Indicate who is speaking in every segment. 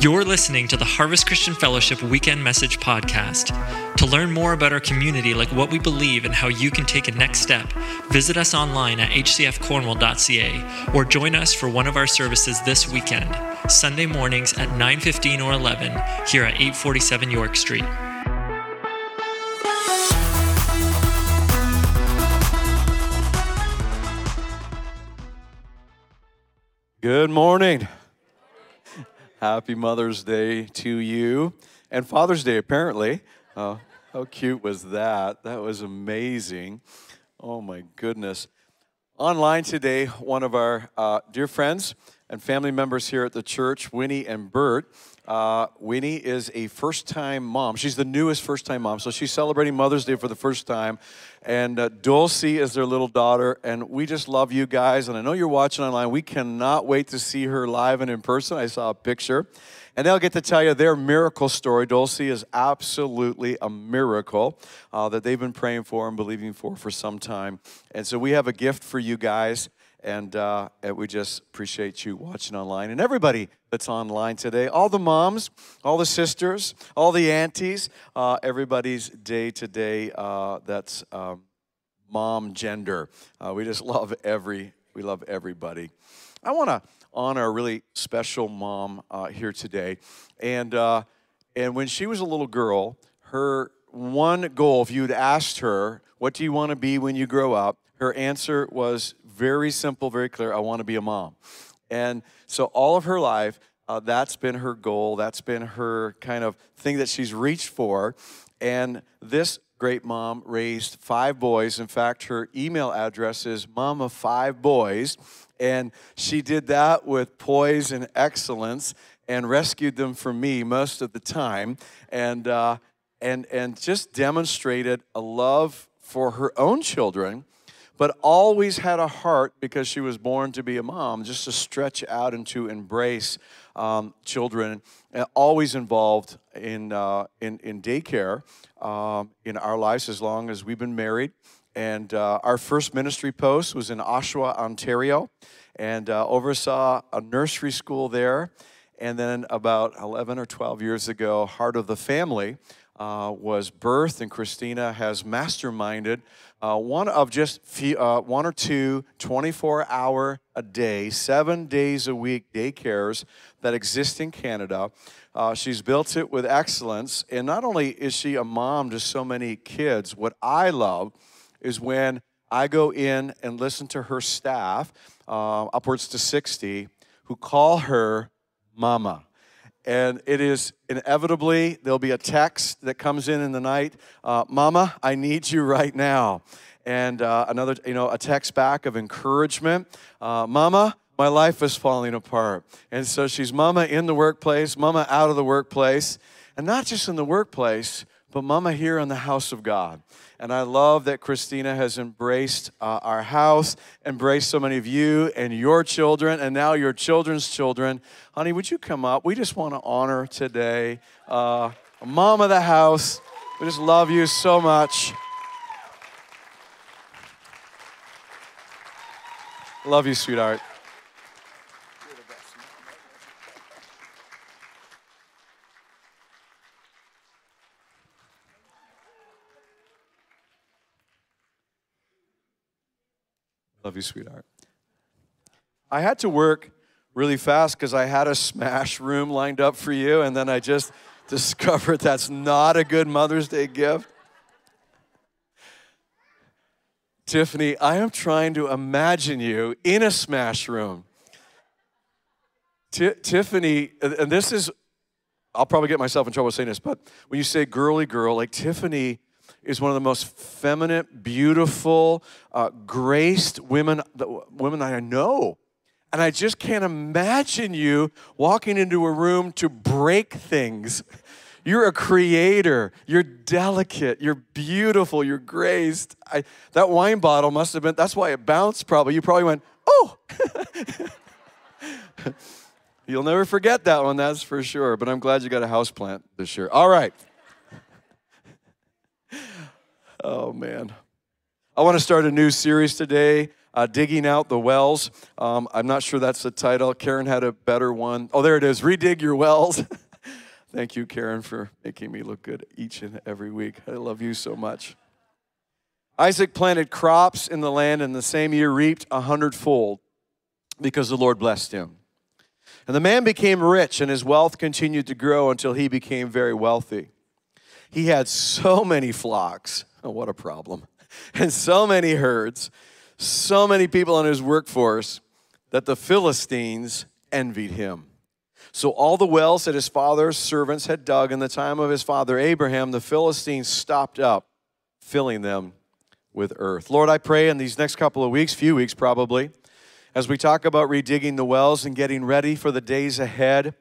Speaker 1: You're listening to the Harvest Christian Fellowship Weekend Message Podcast. To learn more about our community, like what we believe and how you can take a next step, visit us online at hcfcornwall.ca or join us for one of our services this weekend, Sunday mornings at 9:15 or 11 here at 847 York Street.
Speaker 2: Good morning. Happy Mother's Day to you and Father's Day, apparently. Uh, how cute was that? That was amazing. Oh my goodness. Online today, one of our uh, dear friends and family members here at the church, Winnie and Bert. Uh, Winnie is a first time mom. She's the newest first time mom. So she's celebrating Mother's Day for the first time. And uh, Dulcie is their little daughter. And we just love you guys. And I know you're watching online. We cannot wait to see her live and in person. I saw a picture. And they'll get to tell you their miracle story. Dulcie is absolutely a miracle uh, that they've been praying for and believing for for some time. And so we have a gift for you guys. And, uh, and, we just appreciate you watching online and everybody that's online today. All the moms, all the sisters, all the aunties, uh, everybody's day to day that's um, mom gender. Uh, we just love every, we love everybody. I want to honor a really special mom uh, here today. And, uh, and when she was a little girl, her one goal, if you'd asked her, What do you want to be when you grow up? her answer was very simple, very clear I want to be a mom. And so all of her life, uh, that's been her goal. That's been her kind of thing that she's reached for. And this great mom raised five boys. In fact, her email address is mom of five boys. And she did that with poise and excellence and rescued them from me most of the time. And, uh, and, and just demonstrated a love for her own children but always had a heart because she was born to be a mom, just to stretch out and to embrace um, children, always involved in, uh, in, in daycare um, in our lives as long as we've been married. And uh, our first ministry post was in Oshawa, Ontario, and uh, oversaw a nursery school there. And then about 11 or 12 years ago, Heart of the Family uh, was birthed, and Christina has masterminded uh, one of just few, uh, one or two 24 hour a day, seven days a week daycares that exist in Canada. Uh, she's built it with excellence. And not only is she a mom to so many kids, what I love is when I go in and listen to her staff, uh, upwards to 60, who call her mama and it is inevitably there'll be a text that comes in in the night uh, mama i need you right now. And uh, another you know a text back of encouragement uh, mama my life is falling apart. And so she's mama in the workplace mama out of the workplace. And not just in the workplace but mama here in the house of god and I love that Christina has embraced uh, our house, embraced so many of you and your children, and now your children's children. Honey, would you come up? We just want to honor today uh, of the house. We just love you so much. Love you, sweetheart. Love you, sweetheart. I had to work really fast because I had a smash room lined up for you, and then I just discovered that's not a good Mother's Day gift. Tiffany, I am trying to imagine you in a smash room. T- Tiffany, and this is, I'll probably get myself in trouble saying this, but when you say girly girl, like Tiffany is one of the most feminine, beautiful, uh, graced women, women that I know. And I just can't imagine you walking into a room to break things. You're a creator. You're delicate. You're beautiful. You're graced. I, that wine bottle must have been, that's why it bounced probably. You probably went, oh. You'll never forget that one, that's for sure. But I'm glad you got a house plant this year. All right. Oh, man. I want to start a new series today uh, Digging Out the Wells. Um, I'm not sure that's the title. Karen had a better one. Oh, there it is Redig Your Wells. Thank you, Karen, for making me look good each and every week. I love you so much. Isaac planted crops in the land and the same year reaped a hundredfold because the Lord blessed him. And the man became rich, and his wealth continued to grow until he became very wealthy. He had so many flocks. Oh, what a problem. And so many herds, so many people in his workforce that the Philistines envied him. So, all the wells that his father's servants had dug in the time of his father Abraham, the Philistines stopped up, filling them with earth. Lord, I pray in these next couple of weeks, few weeks probably, as we talk about redigging the wells and getting ready for the days ahead.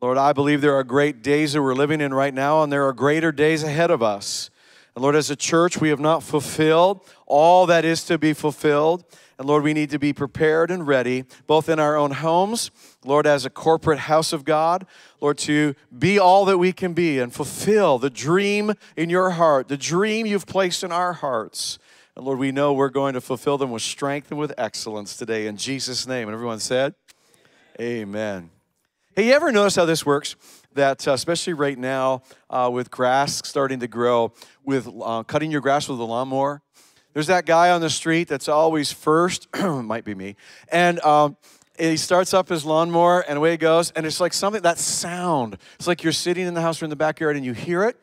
Speaker 2: Lord, I believe there are great days that we're living in right now, and there are greater days ahead of us. And Lord, as a church, we have not fulfilled all that is to be fulfilled. And Lord, we need to be prepared and ready, both in our own homes, Lord, as a corporate house of God, Lord, to be all that we can be and fulfill the dream in your heart, the dream you've placed in our hearts. And Lord, we know we're going to fulfill them with strength and with excellence today in Jesus' name. And everyone said, Amen. Hey, you ever notice how this works? That uh, especially right now, uh, with grass starting to grow, with uh, cutting your grass with a lawnmower, there's that guy on the street that's always first, might be me, and um, he starts up his lawnmower and away he goes, and it's like something that sound. It's like you're sitting in the house or in the backyard and you hear it.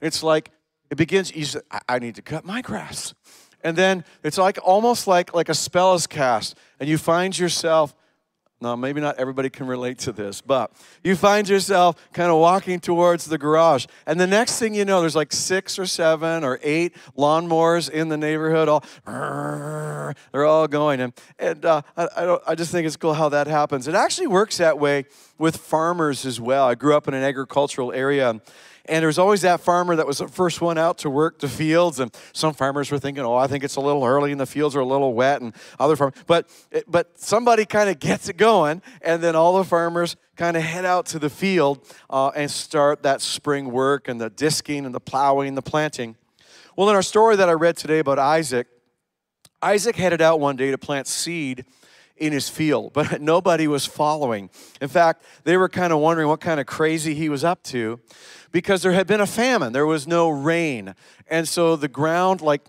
Speaker 2: It's like it begins. You say, I, I need to cut my grass, and then it's like almost like like a spell is cast, and you find yourself now, maybe not everybody can relate to this, but you find yourself kind of walking towards the garage. And the next thing you know, there's like six or seven or eight lawnmowers in the neighborhood. All they're all going. And, and uh, I, I, I just think it's cool how that happens. It actually works that way with farmers as well. I grew up in an agricultural area. And there was always that farmer that was the first one out to work the fields. And some farmers were thinking, oh, I think it's a little early and the fields are a little wet. And other farmers, but, but somebody kind of gets it going. And then all the farmers kind of head out to the field uh, and start that spring work and the disking and the plowing, and the planting. Well, in our story that I read today about Isaac, Isaac headed out one day to plant seed in his field, but nobody was following. In fact, they were kind of wondering what kind of crazy he was up to because there had been a famine. There was no rain. And so the ground, like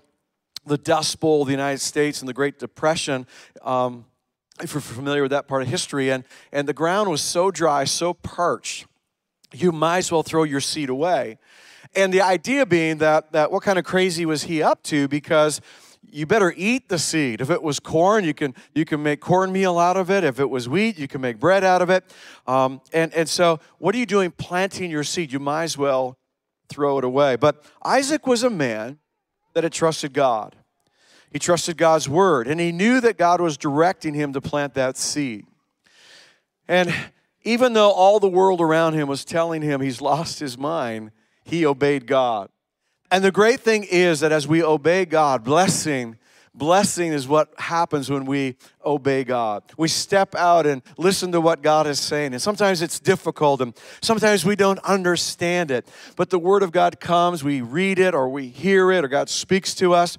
Speaker 2: the Dust Bowl of the United States and the Great Depression, um, if you're familiar with that part of history, and, and the ground was so dry, so parched, you might as well throw your seed away. And the idea being that, that what kind of crazy was he up to? Because you better eat the seed. If it was corn, you can you can make cornmeal out of it. If it was wheat, you can make bread out of it. Um, and and so, what are you doing planting your seed? You might as well throw it away. But Isaac was a man that had trusted God. He trusted God's word, and he knew that God was directing him to plant that seed. And even though all the world around him was telling him he's lost his mind, he obeyed God. And the great thing is that as we obey God, blessing, blessing is what happens when we obey God. We step out and listen to what God is saying. And sometimes it's difficult and sometimes we don't understand it. But the Word of God comes, we read it or we hear it or God speaks to us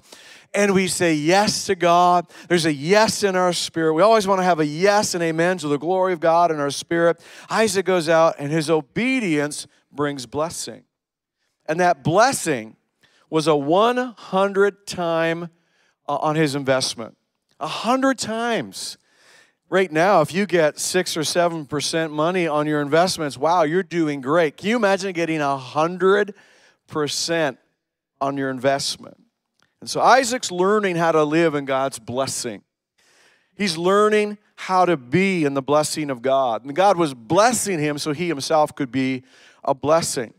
Speaker 2: and we say yes to God. There's a yes in our spirit. We always want to have a yes and amen to the glory of God in our spirit. Isaac goes out and his obedience brings blessing. And that blessing was a 100 time uh, on his investment. A hundred times. Right now, if you get six or seven percent money on your investments, wow, you're doing great. Can you imagine getting a hundred percent on your investment? And so Isaac's learning how to live in God's blessing. He's learning how to be in the blessing of God. And God was blessing him so he himself could be a blessing.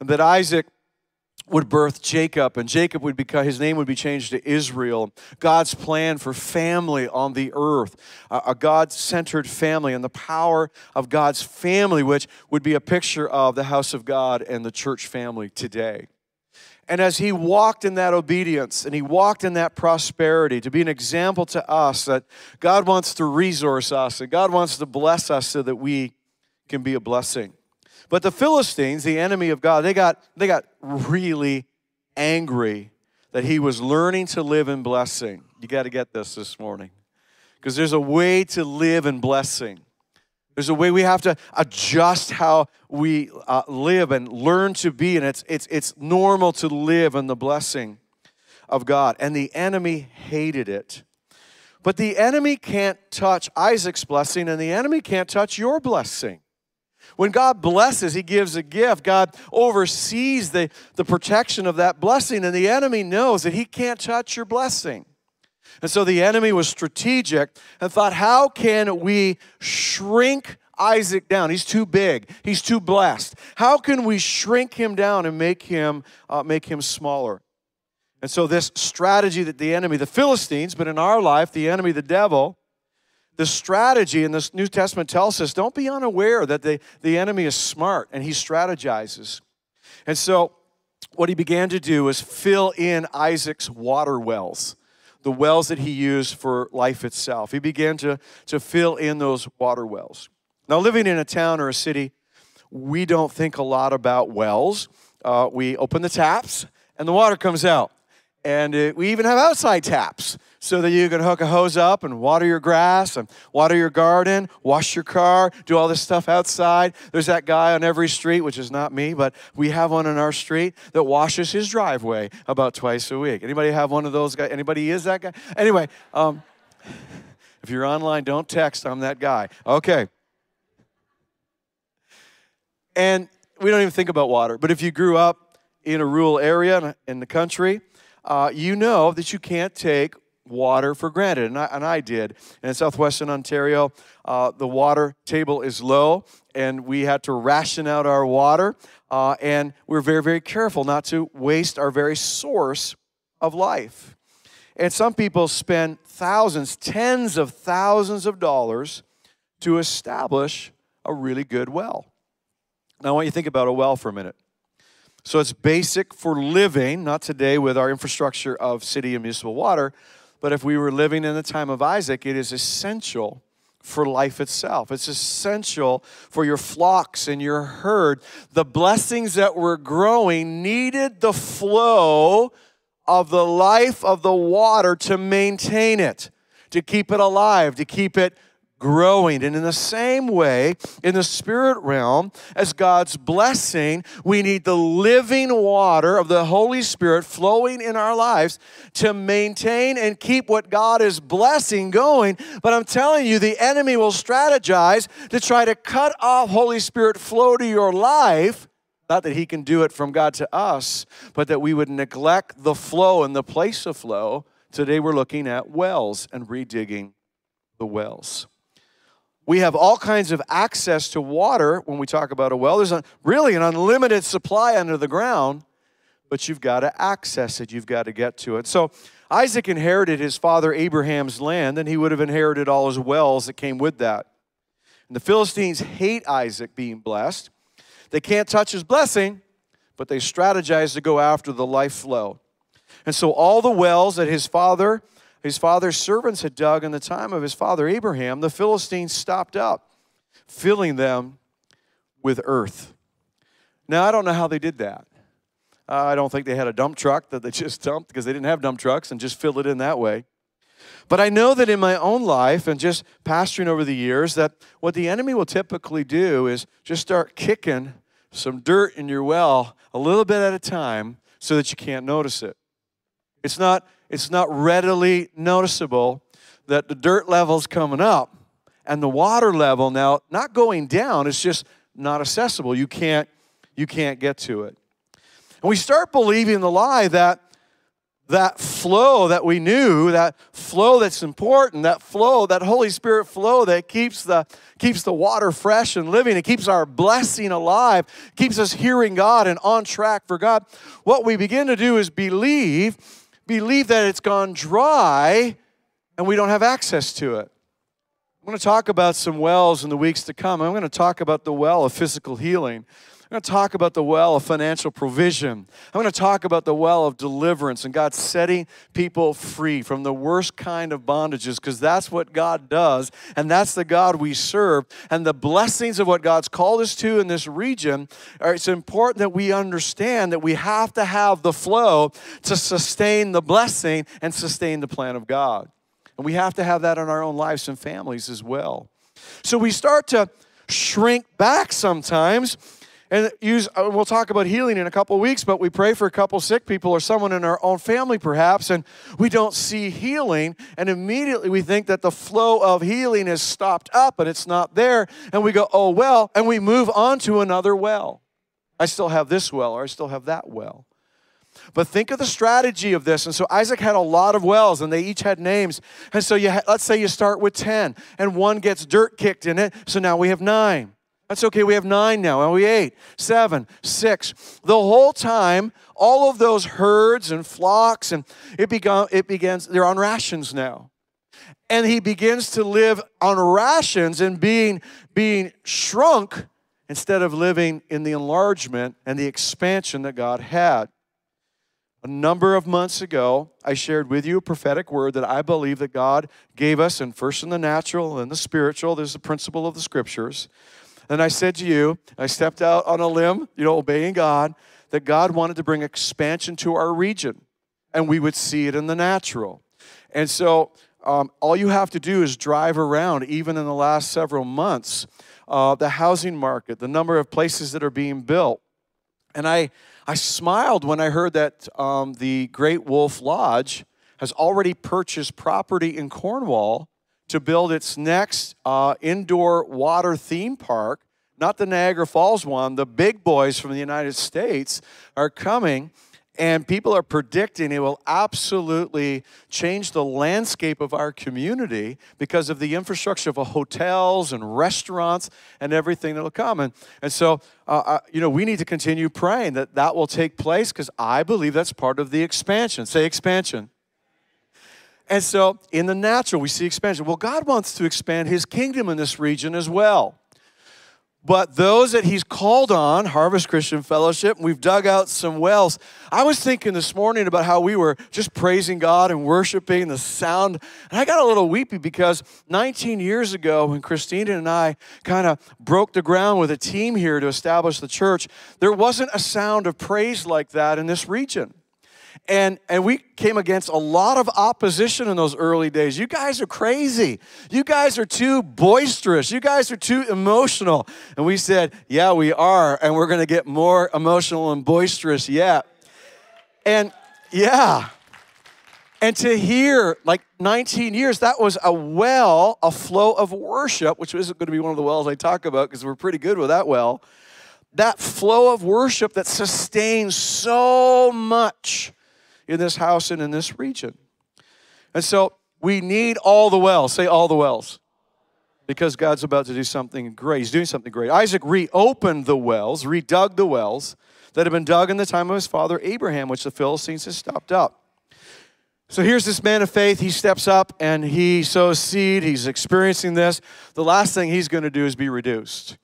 Speaker 2: And that Isaac would birth Jacob, and Jacob would become, his name would be changed to Israel. God's plan for family on the earth, a God centered family, and the power of God's family, which would be a picture of the house of God and the church family today. And as he walked in that obedience and he walked in that prosperity to be an example to us that God wants to resource us and God wants to bless us so that we can be a blessing. But the Philistines, the enemy of God, they got, they got really angry that he was learning to live in blessing. You got to get this this morning. Because there's a way to live in blessing. There's a way we have to adjust how we uh, live and learn to be, and it's, it's, it's normal to live in the blessing of God. And the enemy hated it. But the enemy can't touch Isaac's blessing, and the enemy can't touch your blessing. When God blesses, He gives a gift. God oversees the, the protection of that blessing, and the enemy knows that he can't touch your blessing. And so the enemy was strategic and thought, how can we shrink Isaac down? He's too big. He's too blessed. How can we shrink him down and make him uh, make him smaller? And so this strategy that the enemy, the Philistines, but in our life, the enemy, the devil, the strategy in this New Testament tells us don't be unaware that the, the enemy is smart and he strategizes. And so what he began to do is fill in Isaac's water wells the wells that he used for life itself. He began to, to fill in those water wells. Now, living in a town or a city, we don't think a lot about wells. Uh, we open the taps and the water comes out. And uh, we even have outside taps so that you can hook a hose up and water your grass and water your garden, wash your car, do all this stuff outside. There's that guy on every street, which is not me, but we have one in our street that washes his driveway about twice a week. Anybody have one of those guys? Anybody is that guy? Anyway, um, if you're online, don't text. I'm that guy. Okay. And we don't even think about water, but if you grew up in a rural area in the country, uh, you know that you can't take water for granted, and I, and I did. And in southwestern Ontario, uh, the water table is low, and we had to ration out our water, uh, and we're very, very careful not to waste our very source of life. And some people spend thousands, tens of thousands of dollars to establish a really good well. Now, I want you to think about a well for a minute. So it's basic for living, not today with our infrastructure of city and municipal water, but if we were living in the time of Isaac, it is essential for life itself. It's essential for your flocks and your herd. The blessings that were growing needed the flow of the life of the water to maintain it, to keep it alive, to keep it growing. And in the same way, in the spirit realm, as God's blessing, we need the living water of the Holy Spirit flowing in our lives to maintain and keep what God is blessing going. But I'm telling you, the enemy will strategize to try to cut off Holy Spirit flow to your life. Not that he can do it from God to us, but that we would neglect the flow and the place of flow. Today we're looking at wells and redigging the wells we have all kinds of access to water when we talk about a well. There's a, really an unlimited supply under the ground, but you've got to access it, you've got to get to it. So Isaac inherited his father Abraham's land, and he would have inherited all his wells that came with that. And the Philistines hate Isaac being blessed. They can't touch his blessing, but they strategize to go after the life flow. And so all the wells that his father his father's servants had dug in the time of his father Abraham, the Philistines stopped up, filling them with earth. Now, I don't know how they did that. Uh, I don't think they had a dump truck that they just dumped because they didn't have dump trucks and just filled it in that way. But I know that in my own life and just pastoring over the years, that what the enemy will typically do is just start kicking some dirt in your well a little bit at a time so that you can't notice it. It's not it's not readily noticeable that the dirt level's coming up and the water level now not going down, it's just not accessible. You can't you can't get to it. And we start believing the lie that that flow that we knew, that flow that's important, that flow, that Holy Spirit flow that keeps the keeps the water fresh and living, it keeps our blessing alive, keeps us hearing God and on track for God. What we begin to do is believe believe that it's gone dry and we don't have access to it. I'm going to talk about some wells in the weeks to come. I'm going to talk about the well of physical healing. I'm going to talk about the well of financial provision. I'm going to talk about the well of deliverance and God setting people free from the worst kind of bondages because that's what God does and that's the God we serve. And the blessings of what God's called us to in this region, it's important that we understand that we have to have the flow to sustain the blessing and sustain the plan of God. And we have to have that in our own lives and families as well. So we start to shrink back sometimes and use uh, we'll talk about healing in a couple weeks but we pray for a couple sick people or someone in our own family perhaps and we don't see healing and immediately we think that the flow of healing is stopped up and it's not there and we go oh well and we move on to another well i still have this well or i still have that well but think of the strategy of this. And so Isaac had a lot of wells, and they each had names. And so you ha- let's say you start with 10, and one gets dirt kicked in it. So now we have nine. That's okay. We have nine now. And we eight, seven, six. The whole time, all of those herds and flocks, and it began, it begins, they're on rations now. And he begins to live on rations and being, being shrunk instead of living in the enlargement and the expansion that God had. A number of months ago, I shared with you a prophetic word that I believe that God gave us, and first in the natural and the spiritual. There's the principle of the scriptures. And I said to you, I stepped out on a limb, you know, obeying God, that God wanted to bring expansion to our region and we would see it in the natural. And so um, all you have to do is drive around, even in the last several months, uh, the housing market, the number of places that are being built. And I, I smiled when I heard that um, the Great Wolf Lodge has already purchased property in Cornwall to build its next uh, indoor water theme park, not the Niagara Falls one, the big boys from the United States are coming. And people are predicting it will absolutely change the landscape of our community because of the infrastructure of hotels and restaurants and everything that will come. And, and so, uh, uh, you know, we need to continue praying that that will take place because I believe that's part of the expansion. Say expansion. And so in the natural, we see expansion. Well, God wants to expand his kingdom in this region as well. But those that he's called on, Harvest Christian Fellowship, we've dug out some wells. I was thinking this morning about how we were just praising God and worshiping the sound. And I got a little weepy because 19 years ago, when Christina and I kind of broke the ground with a team here to establish the church, there wasn't a sound of praise like that in this region. And, and we came against a lot of opposition in those early days. You guys are crazy. You guys are too boisterous. You guys are too emotional. And we said, Yeah, we are. And we're going to get more emotional and boisterous yet. And yeah. And to hear, like 19 years, that was a well, a flow of worship, which isn't going to be one of the wells I talk about because we're pretty good with that well. That flow of worship that sustains so much in this house and in this region. And so we need all the wells. Say all the wells. Because God's about to do something great. He's doing something great. Isaac reopened the wells, redug the wells that had been dug in the time of his father Abraham, which the Philistines had stopped up. So here's this man of faith. He steps up and he sows seed. He's experiencing this. The last thing he's going to do is be reduced.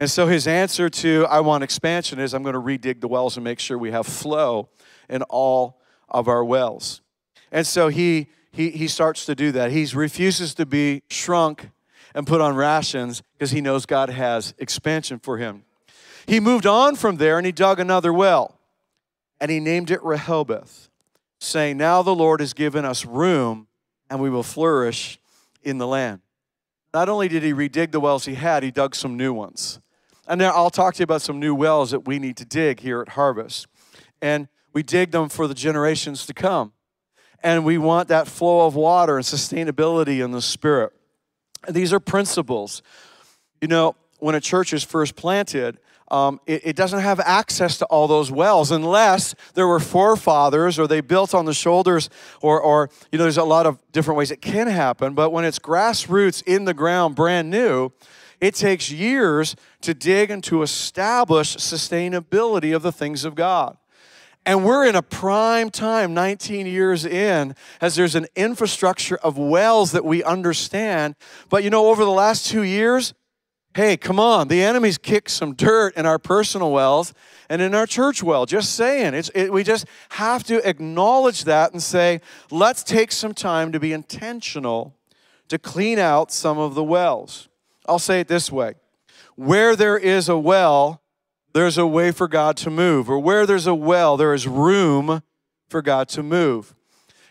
Speaker 2: And so his answer to I want expansion is I'm going to redig the wells and make sure we have flow in all of our wells. And so he, he, he starts to do that. He refuses to be shrunk and put on rations because he knows God has expansion for him. He moved on from there and he dug another well and he named it Rehoboth, saying, Now the Lord has given us room and we will flourish in the land. Not only did he redig the wells he had, he dug some new ones. And now I'll talk to you about some new wells that we need to dig here at Harvest. And we dig them for the generations to come. And we want that flow of water and sustainability in the spirit. And these are principles. You know, when a church is first planted, um, it, it, doesn't have access to all those wells unless there were forefathers or they built on the shoulders or, or, you know, there's a lot of different ways it can happen. But when it's grassroots in the ground, brand new, it takes years to dig and to establish sustainability of the things of God. And we're in a prime time, 19 years in, as there's an infrastructure of wells that we understand. But you know, over the last two years, Hey, come on, the enemy's kicked some dirt in our personal wells and in our church well. Just saying. It's, it, we just have to acknowledge that and say, let's take some time to be intentional to clean out some of the wells. I'll say it this way where there is a well, there's a way for God to move, or where there's a well, there is room for God to move.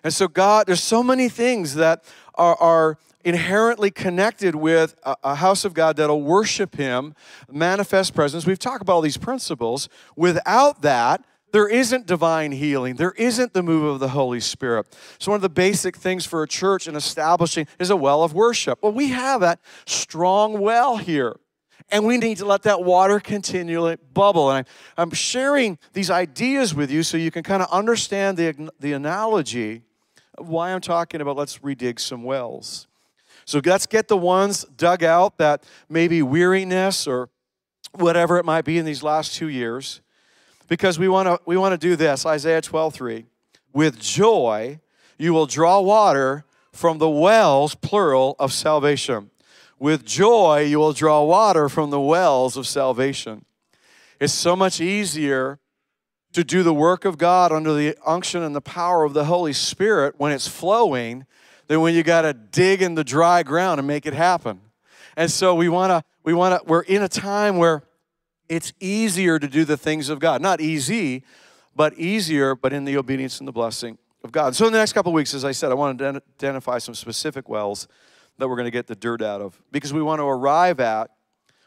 Speaker 2: And so, God, there's so many things that are, are inherently connected with a, a, house of God that'll worship Him, manifest presence. We've talked about all these principles. Without that, there isn't divine healing. There isn't the move of the Holy Spirit. So, one of the basic things for a church in establishing is a well of worship. Well, we have that strong well here. And we need to let that water continually bubble. And I, I'm sharing these ideas with you so you can kind of understand the, the analogy of why I'm talking about let's redig some wells. So let's get the ones dug out that maybe weariness or whatever it might be in these last two years. Because we want to we want to do this. Isaiah 12, 3. With joy you will draw water from the wells, plural, of salvation. With joy you will draw water from the wells of salvation. It's so much easier to do the work of God under the unction and the power of the Holy Spirit when it's flowing than when you got to dig in the dry ground and make it happen. And so we want to, we want to, we're in a time where it's easier to do the things of God. Not easy, but easier, but in the obedience and the blessing of God. So in the next couple weeks, as I said, I want to identify some specific wells that we're going to get the dirt out of because we want to arrive at,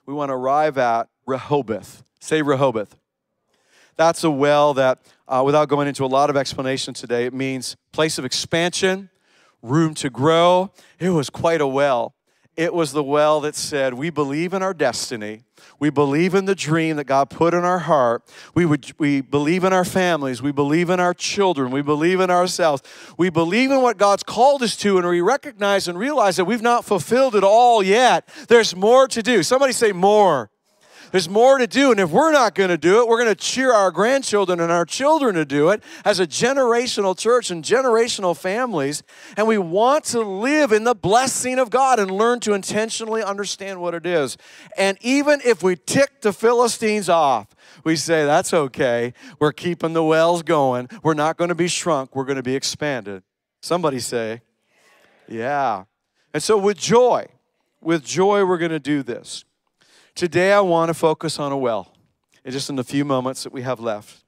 Speaker 2: we want to arrive at Rehoboth. Say Rehoboth. That's a well that, uh, without going into a lot of explanation today, it means place of expansion, room to grow. It was quite a well. It was the well that said, We believe in our destiny. We believe in the dream that God put in our heart. We, would, we believe in our families. We believe in our children. We believe in ourselves. We believe in what God's called us to, and we recognize and realize that we've not fulfilled it all yet. There's more to do. Somebody say, More. There's more to do. And if we're not going to do it, we're going to cheer our grandchildren and our children to do it as a generational church and generational families. And we want to live in the blessing of God and learn to intentionally understand what it is. And even if we tick the Philistines off, we say, that's okay. We're keeping the wells going. We're not going to be shrunk, we're going to be expanded. Somebody say, yeah. And so, with joy, with joy, we're going to do this. Today, I want to focus on a well, just in the few moments that we have left.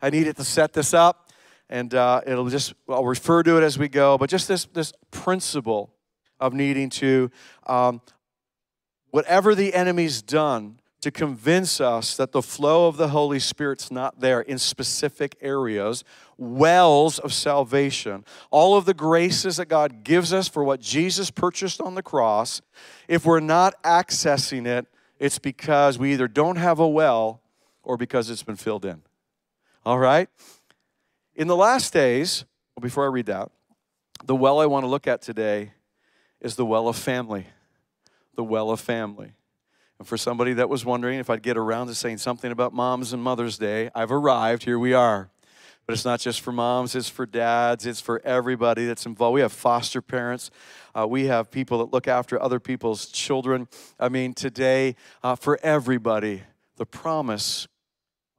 Speaker 2: I needed to set this up, and uh, it'll just, I'll refer to it as we go, but just this, this principle of needing to, um, whatever the enemy's done to convince us that the flow of the Holy Spirit's not there in specific areas, wells of salvation, all of the graces that God gives us for what Jesus purchased on the cross, if we're not accessing it, it's because we either don't have a well or because it's been filled in. All right? In the last days, well, before I read that, the well I want to look at today is the well of family. The well of family. And for somebody that was wondering if I'd get around to saying something about Moms and Mother's Day, I've arrived. Here we are. But it's not just for moms, it's for dads, it's for everybody that's involved. We have foster parents, uh, we have people that look after other people's children. I mean, today, uh, for everybody, the promise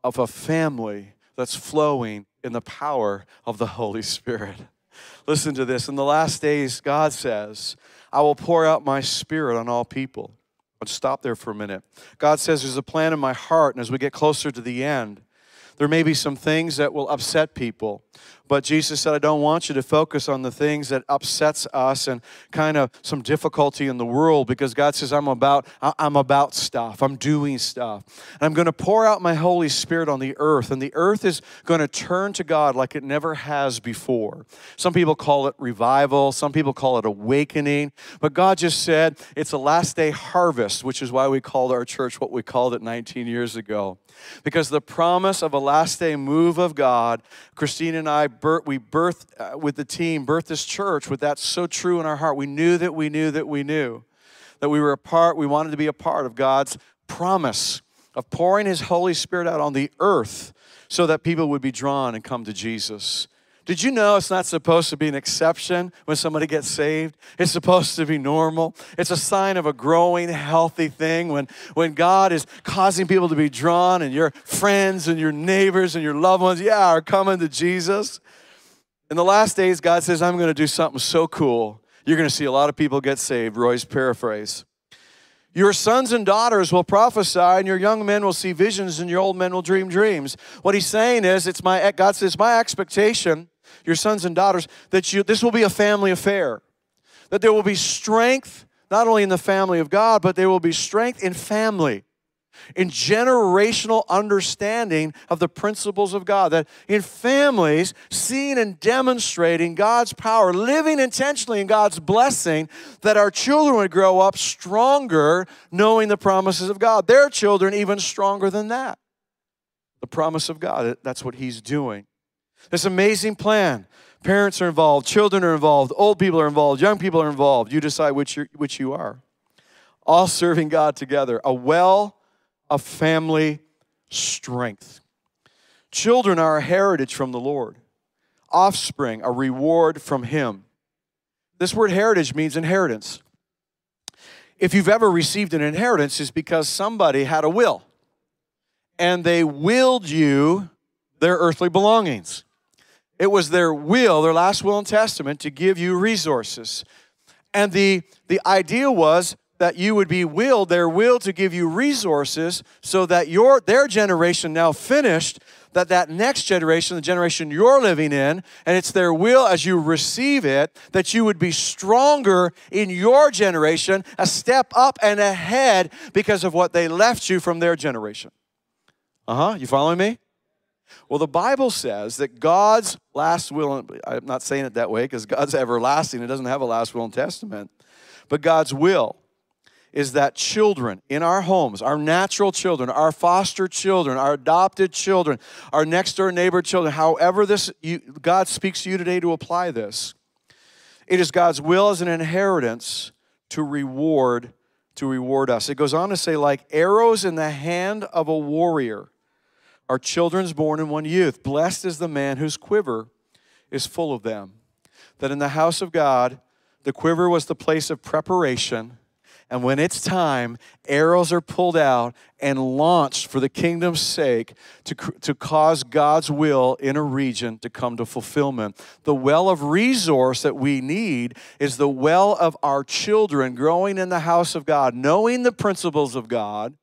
Speaker 2: of a family that's flowing in the power of the Holy Spirit. Listen to this. In the last days, God says, I will pour out my spirit on all people. Let's stop there for a minute. God says, There's a plan in my heart, and as we get closer to the end, there may be some things that will upset people. But Jesus said, I don't want you to focus on the things that upsets us and kind of some difficulty in the world because God says, I'm about, I'm about stuff. I'm doing stuff. And I'm going to pour out my Holy Spirit on the earth. And the earth is going to turn to God like it never has before. Some people call it revival. Some people call it awakening. But God just said it's a last day harvest, which is why we called our church what we called it 19 years ago. Because the promise of a last day move of God, Christine and I birth, we birthed uh, with the team, birthed this church with that so true in our heart. We knew that we knew that we knew that we were a part, we wanted to be a part of God's promise of pouring His Holy Spirit out on the earth so that people would be drawn and come to Jesus. Did you know it's not supposed to be an exception when somebody gets saved? It's supposed to be normal. It's a sign of a growing, healthy thing when, when God is causing people to be drawn and your friends and your neighbors and your loved ones, yeah, are coming to Jesus. In the last days, God says, I'm going to do something so cool. You're going to see a lot of people get saved. Roy's paraphrase. Your sons and daughters will prophesy, and your young men will see visions, and your old men will dream dreams. What he's saying is, it's my God says, my expectation, your sons and daughters, that you this will be a family affair. That there will be strength, not only in the family of God, but there will be strength in family in generational understanding of the principles of God. That in families, seeing and demonstrating God's power, living intentionally in God's blessing, that our children would grow up stronger, knowing the promises of God. Their children, even stronger than that. The promise of God, that's what He's doing. This amazing plan. Parents are involved, children are involved, old people are involved, young people are involved. You decide which, which you are. All serving God together. A well of family strength. Children are a heritage from the Lord, offspring, a reward from Him. This word heritage means inheritance. If you've ever received an inheritance, it's because somebody had a will and they willed you their earthly belongings. It was their will, their last will and testament, to give you resources. And the, the idea was that you would be willed, their will to give you resources so that your their generation now finished, that that next generation, the generation you're living in, and it's their will as you receive it, that you would be stronger in your generation, a step up and ahead because of what they left you from their generation. Uh-huh, you following me? Well, the Bible says that God's last will, I'm not saying it that way because God's everlasting, it doesn't have a last will and testament, but God's will is that children in our homes, our natural children, our foster children, our adopted children, our next door neighbor children, however this you, God speaks to you today to apply this, it is God's will as an inheritance to reward to reward us. It goes on to say like arrows in the hand of a warrior are children's born in one youth. Blessed is the man whose quiver is full of them. That in the house of God, the quiver was the place of preparation and when it's time, arrows are pulled out and launched for the kingdom's sake to, to cause God's will in a region to come to fulfillment. The well of resource that we need is the well of our children growing in the house of God, knowing the principles of God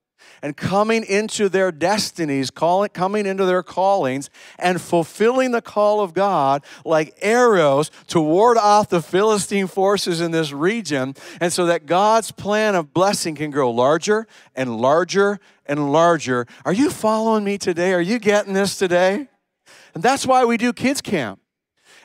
Speaker 2: and coming into their destinies, calling, coming into their callings, and fulfilling the call of God like arrows to ward off the Philistine forces in this region, and so that God's plan of blessing can grow larger and larger and larger. Are you following me today? Are you getting this today? And that's why we do kids camp.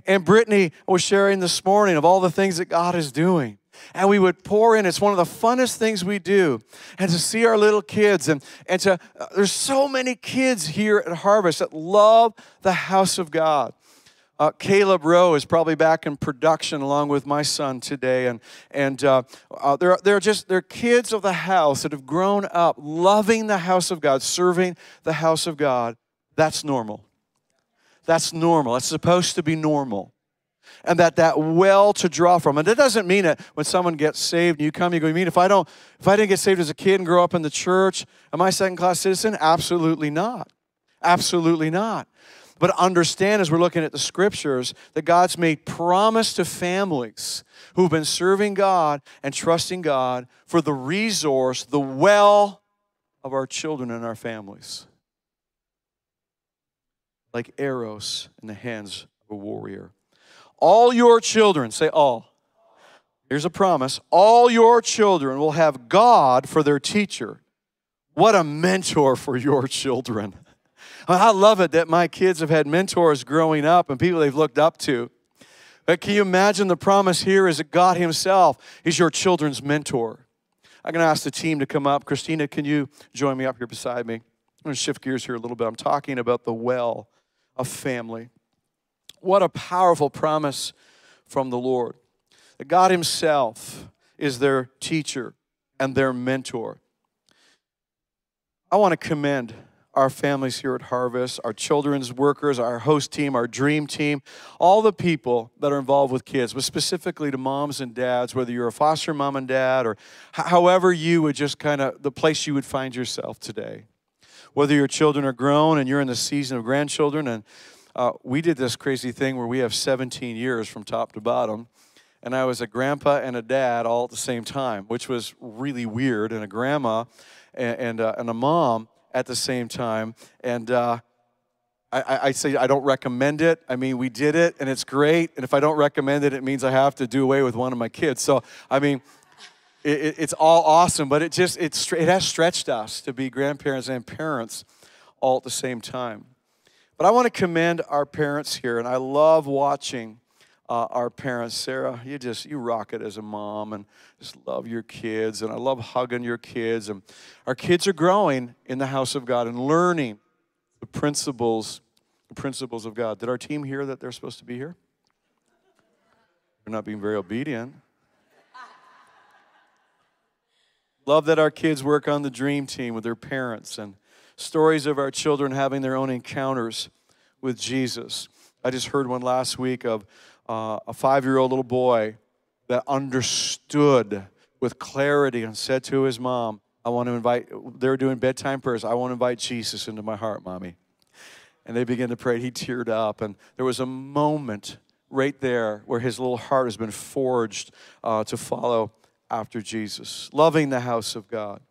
Speaker 2: And Brittany was sharing this morning of all the things that God is doing and we would pour in. It's one of the funnest things we do. And to see our little kids, and, and to, uh, there's so many kids here at Harvest that love the house of God. Uh, Caleb Rowe is probably back in production along with my son today, and and uh, uh, they're they're just they're kids of the house that have grown up loving the house of God, serving the house of God. That's normal. That's normal. It's supposed to be normal and that that well to draw from. And that doesn't mean that when someone gets saved and you come, you go, you mean if I don't, if I didn't get saved as a kid and grow up in the church, am I second class citizen? Absolutely not. Absolutely not. But understand as we're looking at the scriptures that God's made promise to families who've been serving God and trusting God for the resource, the well of our children and our families. Like arrows in the hands of a warrior. All your children, say all. Here's a promise all your children will have God for their teacher. What a mentor for your children. I love it that my kids have had mentors growing up and people they've looked up to. But can you imagine the promise here is that God Himself is your children's mentor? I'm going to ask the team to come up. Christina, can you join me up here beside me? I'm going to shift gears here a little bit. I'm talking about the well of family. What a powerful promise from the Lord. That God Himself is their teacher and their mentor. I want to commend our families here at Harvest, our children's workers, our host team, our dream team, all the people that are involved with kids, but specifically to moms and dads, whether you're a foster mom and dad or however you would just kind of the place you would find yourself today. Whether your children are grown and you're in the season of grandchildren, and uh, we did this crazy thing where we have 17 years from top to bottom and I was a grandpa and a dad all at the same time, which was really weird, and a grandma and, and, uh, and a mom at the same time. And uh, I, I, say I don't recommend it. I mean, we did it, and it's great. And if I don't recommend it, it means I have to do away with one of my kids. So, I mean, it, it's all awesome, but it just it's, it has stretched us to be grandparents and parents all at the same time. But I want to commend our parents here, and I love watching uh, our parents. Sarah, you just, you rock it as a mom and just love your kids. And I love hugging your kids. And our kids are growing in the house of God and learning the principles, the principles of God. Did our team hear that they're supposed to be here? They're not being very obedient. Love that our kids work on the dream team with their parents and stories of our children having their own encounters with Jesus. I just heard one last week of uh, a five year old little boy that understood with clarity and said to his mom, I want to invite, they're doing bedtime prayers. I want to invite Jesus into my heart, mommy. And they began to pray. He teared up. And there was a moment right there where his little heart has been forged uh, to follow after Jesus, loving the house of God.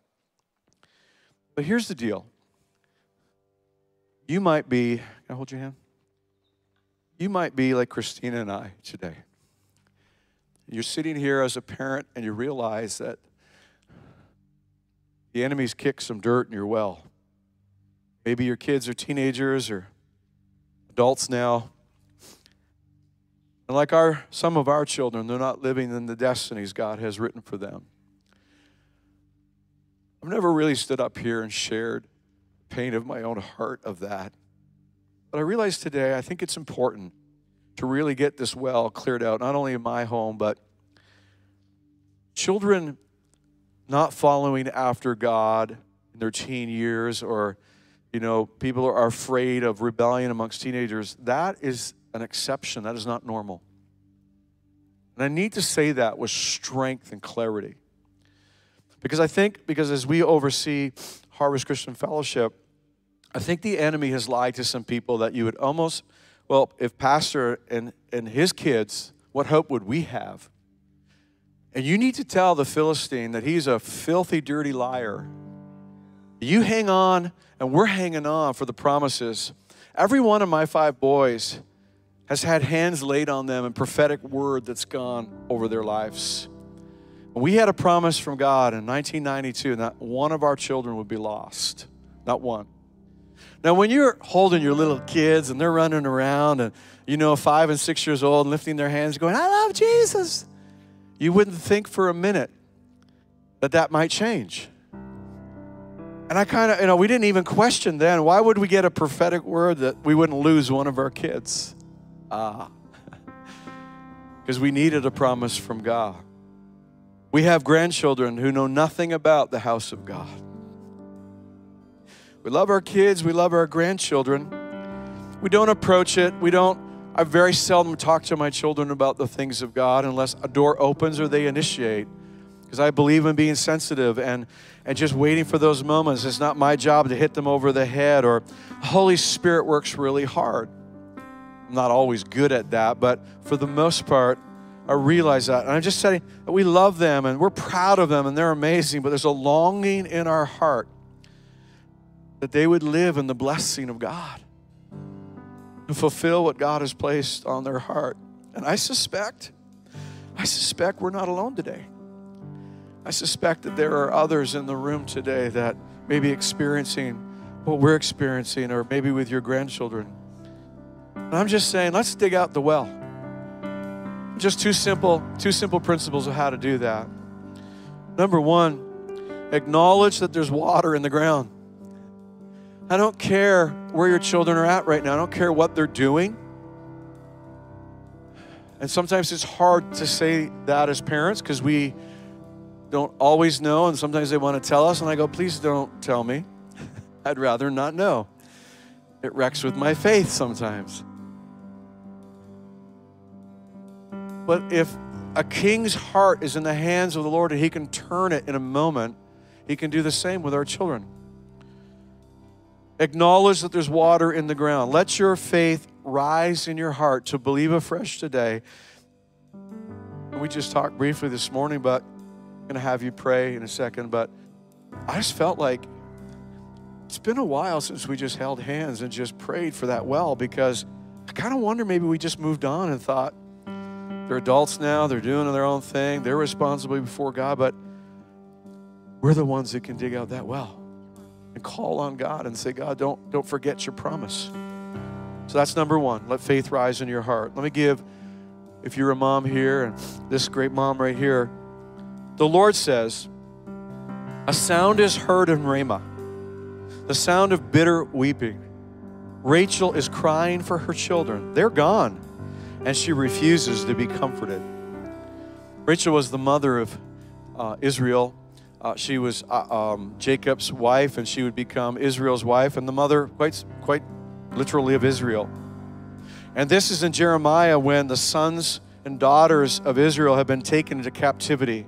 Speaker 2: But here's the deal you might be, can I hold your hand? You might be like Christina and I today. You're sitting here as a parent and you realize that the enemy's kicked some dirt in your well. Maybe your kids are teenagers or adults now. And like our some of our children, they're not living in the destinies God has written for them. I've never really stood up here and shared pain of my own heart of that. But I realize today, I think it's important to really get this well cleared out, not only in my home, but children not following after God in their teen years, or, you know, people are afraid of rebellion amongst teenagers. That is an exception. That is not normal. And I need to say that with strength and clarity. Because I think, because as we oversee Harvest Christian Fellowship, I think the enemy has lied to some people that you would almost, well, if Pastor and, and his kids, what hope would we have? And you need to tell the Philistine that he's a filthy, dirty liar. You hang on, and we're hanging on for the promises. Every one of my five boys has had hands laid on them and prophetic word that's gone over their lives. We had a promise from God in 1992 that one of our children would be lost, not one. Now, when you're holding your little kids and they're running around and, you know, five and six years old and lifting their hands going, I love Jesus, you wouldn't think for a minute that that might change. And I kind of, you know, we didn't even question then why would we get a prophetic word that we wouldn't lose one of our kids? Ah, because we needed a promise from God. We have grandchildren who know nothing about the house of God. We love our kids, we love our grandchildren. We don't approach it. We don't, I very seldom talk to my children about the things of God unless a door opens or they initiate. Because I believe in being sensitive and, and just waiting for those moments. It's not my job to hit them over the head, or the Holy Spirit works really hard. I'm not always good at that, but for the most part, I realize that. And I'm just saying that we love them and we're proud of them and they're amazing, but there's a longing in our heart that they would live in the blessing of God and fulfill what God has placed on their heart. And I suspect, I suspect we're not alone today. I suspect that there are others in the room today that may be experiencing what we're experiencing, or maybe with your grandchildren. And I'm just saying, let's dig out the well. Just two simple, two simple principles of how to do that. Number one, acknowledge that there's water in the ground. I don't care where your children are at right now. I don't care what they're doing. And sometimes it's hard to say that as parents because we don't always know, and sometimes they want to tell us, and I go, please don't tell me. I'd rather not know. It wrecks with my faith sometimes. But if a king's heart is in the hands of the Lord and he can turn it in a moment, he can do the same with our children. Acknowledge that there's water in the ground. Let your faith rise in your heart to believe afresh today. We just talked briefly this morning, but I'm going to have you pray in a second. But I just felt like it's been a while since we just held hands and just prayed for that well because I kind of wonder maybe we just moved on and thought they're adults now, they're doing their own thing, they're responsible before God, but we're the ones that can dig out that well and call on God and say, God, don't, don't forget your promise. So that's number one. Let faith rise in your heart. Let me give, if you're a mom here and this great mom right here, the Lord says, a sound is heard in Ramah, the sound of bitter weeping. Rachel is crying for her children. They're gone, and she refuses to be comforted. Rachel was the mother of uh, Israel uh, she was uh, um, Jacob's wife, and she would become Israel's wife, and the mother, quite, quite literally, of Israel. And this is in Jeremiah when the sons and daughters of Israel have been taken into captivity.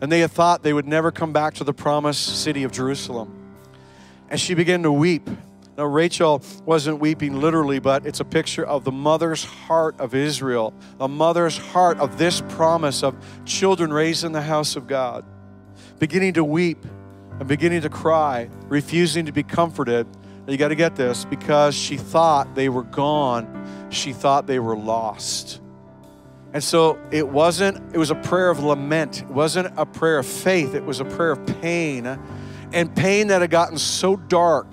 Speaker 2: And they had thought they would never come back to the promised city of Jerusalem. And she began to weep. Now, Rachel wasn't weeping literally, but it's a picture of the mother's heart of Israel, a mother's heart of this promise of children raised in the house of God beginning to weep and beginning to cry, refusing to be comforted. You got to get this because she thought they were gone, she thought they were lost. And so it wasn't, it was a prayer of lament. It wasn't a prayer of faith. It was a prayer of pain. And pain that had gotten so dark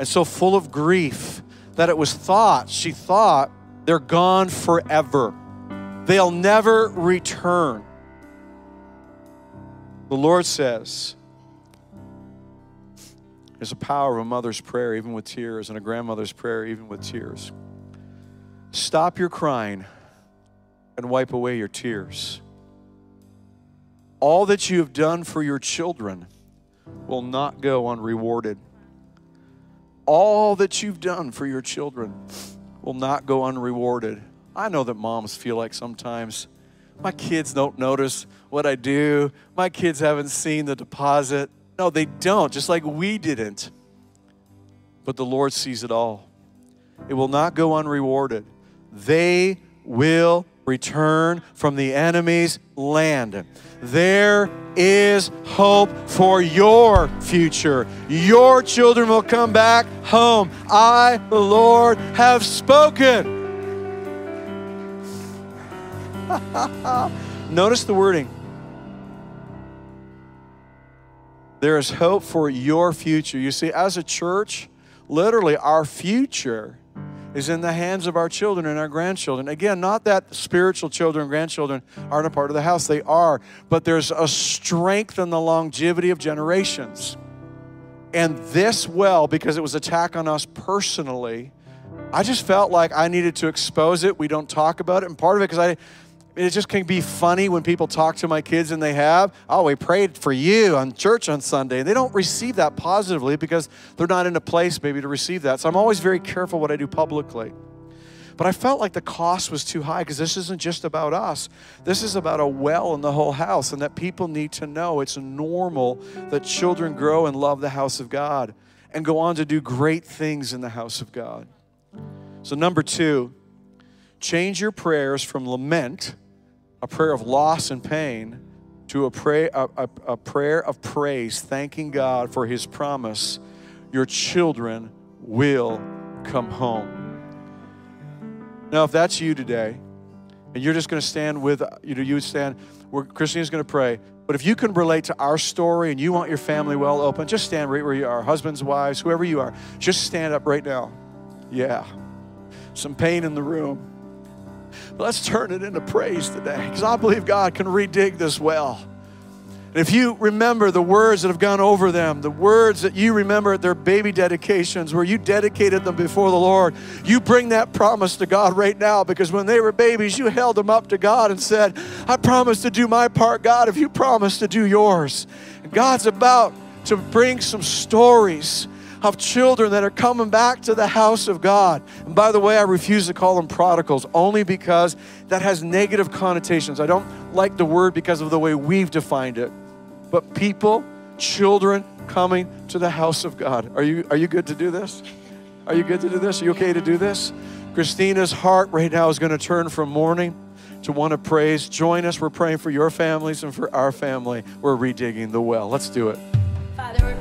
Speaker 2: and so full of grief that it was thought, she thought, they're gone forever. They'll never return. The Lord says, there's a power of a mother's prayer, even with tears, and a grandmother's prayer, even with tears. Stop your crying and wipe away your tears. All that you have done for your children will not go unrewarded. All that you've done for your children will not go unrewarded. I know that moms feel like sometimes my kids don't notice what I do. My kids haven't seen the deposit. No, they don't, just like we didn't. But the Lord sees it all. It will not go unrewarded. They will return from the enemy's land. There is hope for your future. Your children will come back home. I, the Lord, have spoken. Notice the wording. There is hope for your future. You see, as a church, literally, our future is in the hands of our children and our grandchildren. Again, not that spiritual children and grandchildren aren't a part of the house, they are, but there's a strength in the longevity of generations. And this well, because it was attack on us personally, I just felt like I needed to expose it. We don't talk about it. And part of it, because I it just can be funny when people talk to my kids and they have, oh, we prayed for you on church on Sunday. And they don't receive that positively because they're not in a place maybe to receive that. So I'm always very careful what I do publicly. But I felt like the cost was too high because this isn't just about us. This is about a well in the whole house, and that people need to know it's normal that children grow and love the house of God and go on to do great things in the house of God. So, number two, change your prayers from lament a prayer of loss and pain to a, pray, a, a, a prayer of praise, thanking God for His promise. Your children will come home. Now, if that's you today, and you're just going to stand with, you know, you stand, where Christine's going to pray. But if you can relate to our story and you want your family well open, just stand right where you are. Husbands, wives, whoever you are, just stand up right now. Yeah. Some pain in the room. But let's turn it into praise today because I believe God can redig this well. And if you remember the words that have gone over them, the words that you remember at their baby dedications where you dedicated them before the Lord, you bring that promise to God right now because when they were babies, you held them up to God and said, I promise to do my part, God, if you promise to do yours. And God's about to bring some stories of children that are coming back to the house of God. And by the way, I refuse to call them prodigals only because that has negative connotations. I don't like the word because of the way we've defined it. But people, children coming to the house of God. Are you, are you good to do this? Are you good to do this? Are you okay to do this? Christina's heart right now is going to turn from mourning to one of praise. Join us. We're praying for your families and for our family. We're redigging the well. Let's do it.
Speaker 3: Father,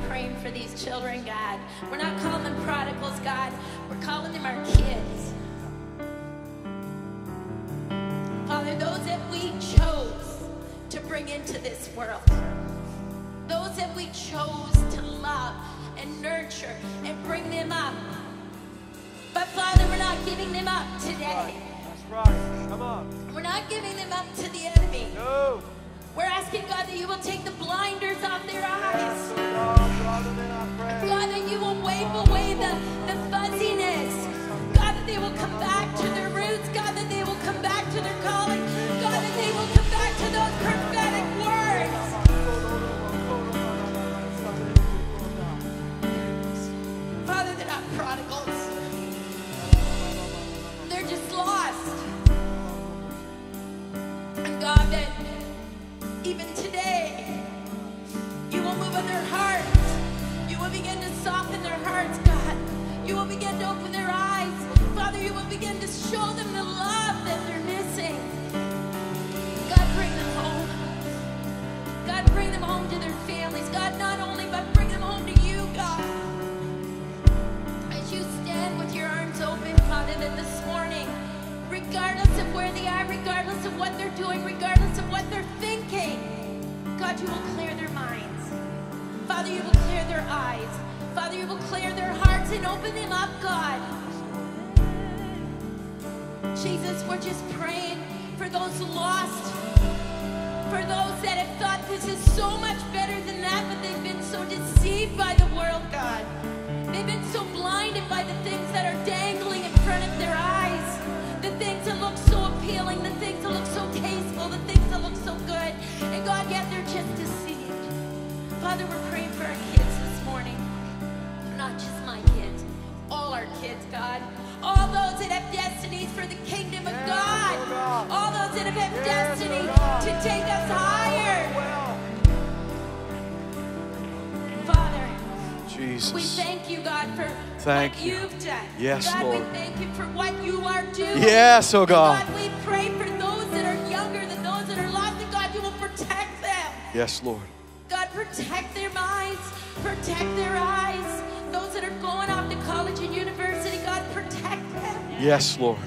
Speaker 3: children, God. We're not calling them prodigals, God. We're calling them our kids. Father, those that we chose to bring into this world, those that we chose to love and nurture and bring them up. But Father, we're not giving them up today.
Speaker 2: That's right. Come on.
Speaker 3: We're not giving them up to the enemy.
Speaker 2: No.
Speaker 3: We're asking God that you will take the blinders off their eyes. God, that you will wave away the, the fuzziness. God, that they will come back to their roots. God, that they will come back to their calling. On their hearts. You will begin to soften their hearts, God. You will begin to open their eyes. Father, you will begin to show them the love that they're missing. God, bring them home. God, bring them home to their families. God, not only, but bring them home to you, God. As you stand with your arms open, Father, that this morning, regardless of where they are, regardless of what they're doing, regardless of what they're thinking, God, you will clear their. Father, you will clear their eyes. Father, you will clear their hearts and open them up, God. Jesus, we're just praying for those lost, for those that have thought this is so much better than that, but they've been so deceived by the world, God. They've been so blinded by the things that are dangling in front of their eyes, the things that look so appealing, the things that look so tasteful, the things that look so good. And God, yet they're just deceived. Father, we're praying for our kids this morning. Not just my kids, all our kids, God. All those that have destinies for the kingdom of God. All those that have had destiny to take us higher. Oh, Father,
Speaker 2: Jesus.
Speaker 3: we thank you, God, for
Speaker 2: Thank
Speaker 3: what
Speaker 2: you.
Speaker 3: you've done.
Speaker 2: Yes,
Speaker 3: God,
Speaker 2: Lord.
Speaker 3: we thank you for what you are doing.
Speaker 2: Yes, oh
Speaker 3: And
Speaker 2: God.
Speaker 3: God, we pray for those that are younger than those that are lost, that God, you will protect them.
Speaker 2: Yes, Lord.
Speaker 3: Protect their minds, protect their eyes. Those that are going off to college and university, God, protect them.
Speaker 2: Yes, Lord.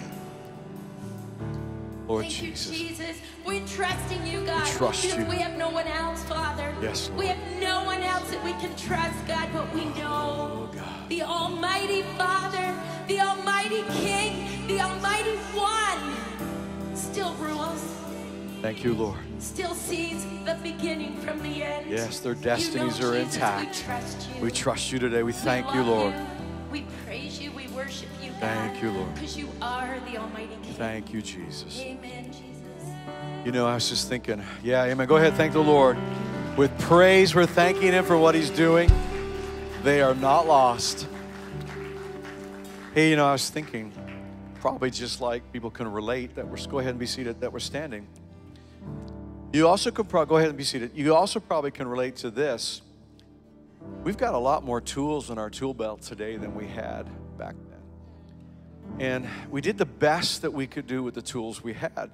Speaker 2: Lord
Speaker 3: Thank
Speaker 2: Jesus.
Speaker 3: you, Jesus. We trust in you, God.
Speaker 2: trust
Speaker 3: because
Speaker 2: you.
Speaker 3: We have no one else, Father.
Speaker 2: Yes, Lord.
Speaker 3: We have no one else that we can trust, God, but we know
Speaker 2: Oh, God.
Speaker 3: the Almighty Father, the Almighty King, the Almighty One still rules,
Speaker 2: Thank you, Lord.
Speaker 3: still sees the beginning from the end.
Speaker 2: Yes, their
Speaker 3: You know,
Speaker 2: destinies are
Speaker 3: Jesus,
Speaker 2: intact.
Speaker 3: We trust you.
Speaker 2: We trust you today. We thank you,
Speaker 3: love
Speaker 2: Lord.
Speaker 3: We praise you. We worship you, God.
Speaker 2: Thank you, Lord.
Speaker 3: Because you are the Almighty King.
Speaker 2: Thank you, Jesus.
Speaker 3: Amen, Jesus.
Speaker 2: You know, I was just thinking, yeah, amen. Go ahead, thank the Lord. With praise, we're thanking Him for what He's doing. They are not lost. Hey, you know, I was thinking, probably just like people can relate that we're, go ahead and be seated, that we're standing. You also could probably, go ahead and be seated. You also probably can relate to this. We've got a lot more tools in our tool belt today than we had back then. And we did the best that we could do with the tools we had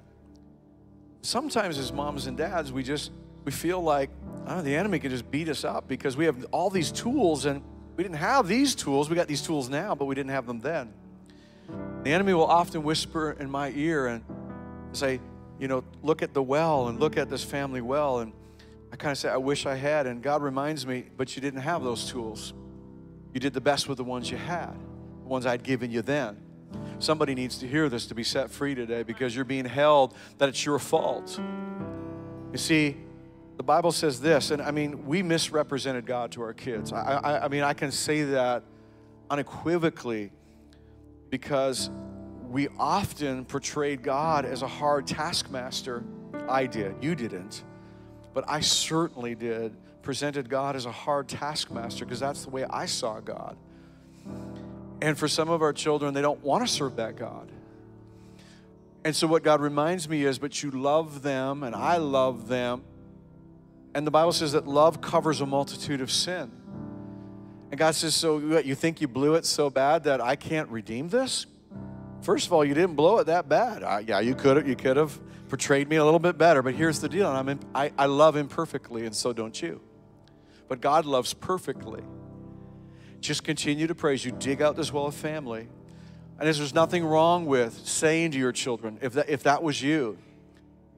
Speaker 2: sometimes as moms and dads we just we feel like oh, the enemy can just beat us up because we have all these tools and we didn't have these tools we got these tools now but we didn't have them then the enemy will often whisper in my ear and say you know look at the well and look at this family well and i kind of say i wish i had and god reminds me but you didn't have those tools you did the best with the ones you had the ones i'd given you then Somebody needs to hear this to be set free today because you're being held that it's your fault. You see, the Bible says this, and I mean, we misrepresented God to our kids. I, I, I mean, I can say that unequivocally because we often portrayed God as a hard taskmaster. I did, you didn't. But I certainly did, presented God as a hard taskmaster because that's the way I saw God. And for some of our children, they don't want to serve that God. And so, what God reminds me is, but you love them, and I love them. And the Bible says that love covers a multitude of sin. And God says, So what, you think you blew it so bad that I can't redeem this? First of all, you didn't blow it that bad. Uh, yeah, you could have. You could have portrayed me a little bit better. But here's the deal: I'm in, I, I love imperfectly, and so don't you. But God loves perfectly. Just continue to praise. You dig out this well of family, and as there's nothing wrong with saying to your children, if that, if that was you,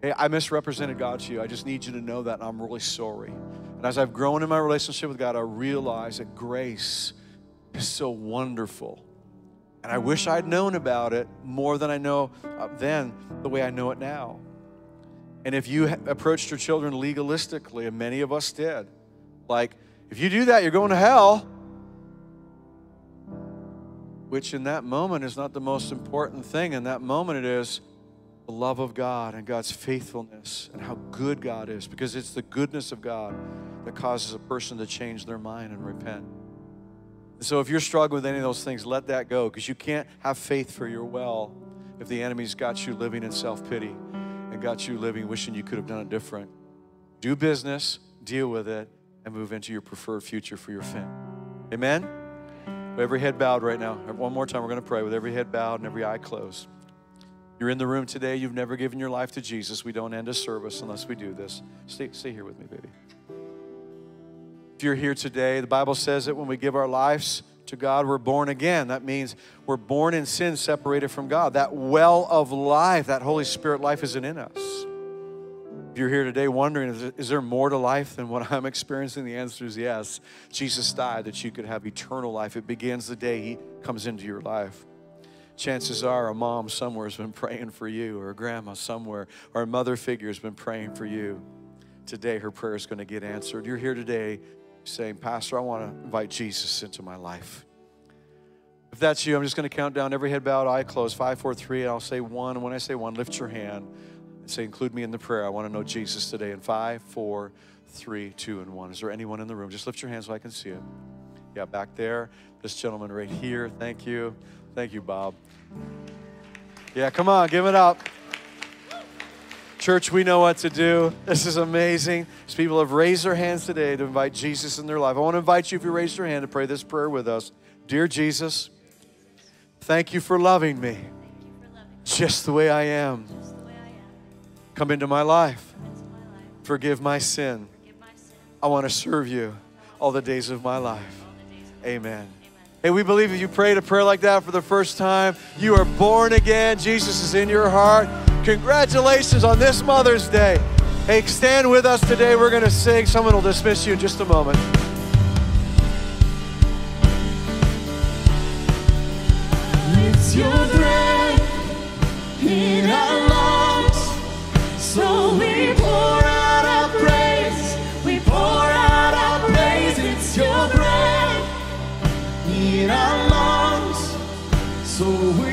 Speaker 2: hey, I misrepresented God to you. I just need you to know that, and I'm really sorry. And as I've grown in my relationship with God, I realize that grace is so wonderful. And I wish I'd known about it more than I know uh, then, the way I know it now. And if you approached your children legalistically, and many of us did, like, if you do that, you're going to hell, which in that moment is not the most important thing. In that moment, it is the love of God and God's faithfulness and how good God is, because it's the goodness of God that causes a person to change their mind and repent. So if you're struggling with any of those things, let that go, because you can't have faith for your well if the enemy's got you living in self pity and got you living wishing you could have done it different. Do business, deal with it, and move into your preferred future for your family. Amen? With every head bowed right now. One more time, we're going to pray with every head bowed and every eye closed. You're in the room today, you've never given your life to Jesus. We don't end a service unless we do this. Stay, stay here with me, baby. If you're here today, the Bible says that when we give our lives to God, we're born again. That means we're born in sin, separated from God. That well of life, that Holy Spirit life isn't in us. If you're here today wondering, is there more to life than what I'm experiencing? The answer is yes. Jesus died that you could have eternal life. It begins the day He comes into your life. Chances are a mom somewhere has been praying for you, or a grandma somewhere, or a mother figure has been praying for you. Today, her prayer is going to get answered. You're here today saying, Pastor, I want to invite Jesus into my life. If that's you, I'm just going to count down every head bowed, eye closed, five, four, three, and I'll say one. And when I say one, lift your hand and say, Include me in the prayer. I want to know Jesus today. In five, four, three, two, and one. Is there anyone in the room? Just lift your hand so I can see it. Yeah, back there. This gentleman right here. Thank you. Thank you, Bob. Yeah, come on, give it up. Church, we know what to do. This is amazing. As people have raised their hands today to invite Jesus in their life. I want to invite you, if you raised your hand, to pray this prayer with us. Dear Jesus, thank you for loving me just the way I am. Come into my life. Forgive my sin. I want to serve you all the days of my life. Amen. Hey, we believe if you prayed a prayer like that for the first time, you are born again. Jesus is in your heart. Congratulations on this Mother's Day. Hey, stand with us today. We're going to sing. Someone will dismiss you in just a moment.
Speaker 4: It's your breath in our lungs, so we so we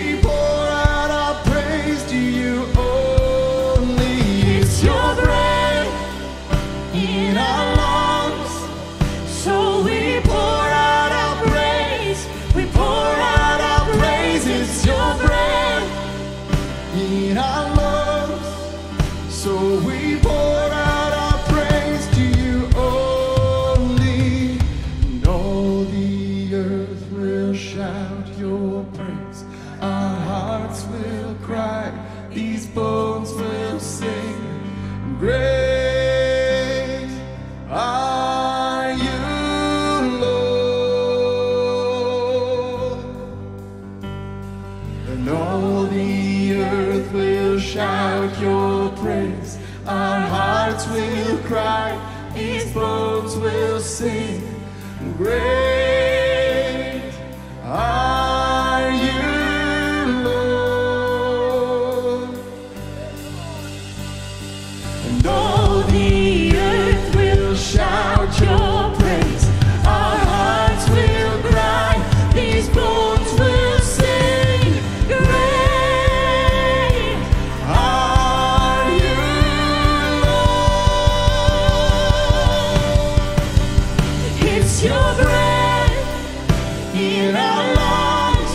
Speaker 4: In our lungs.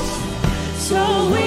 Speaker 4: So we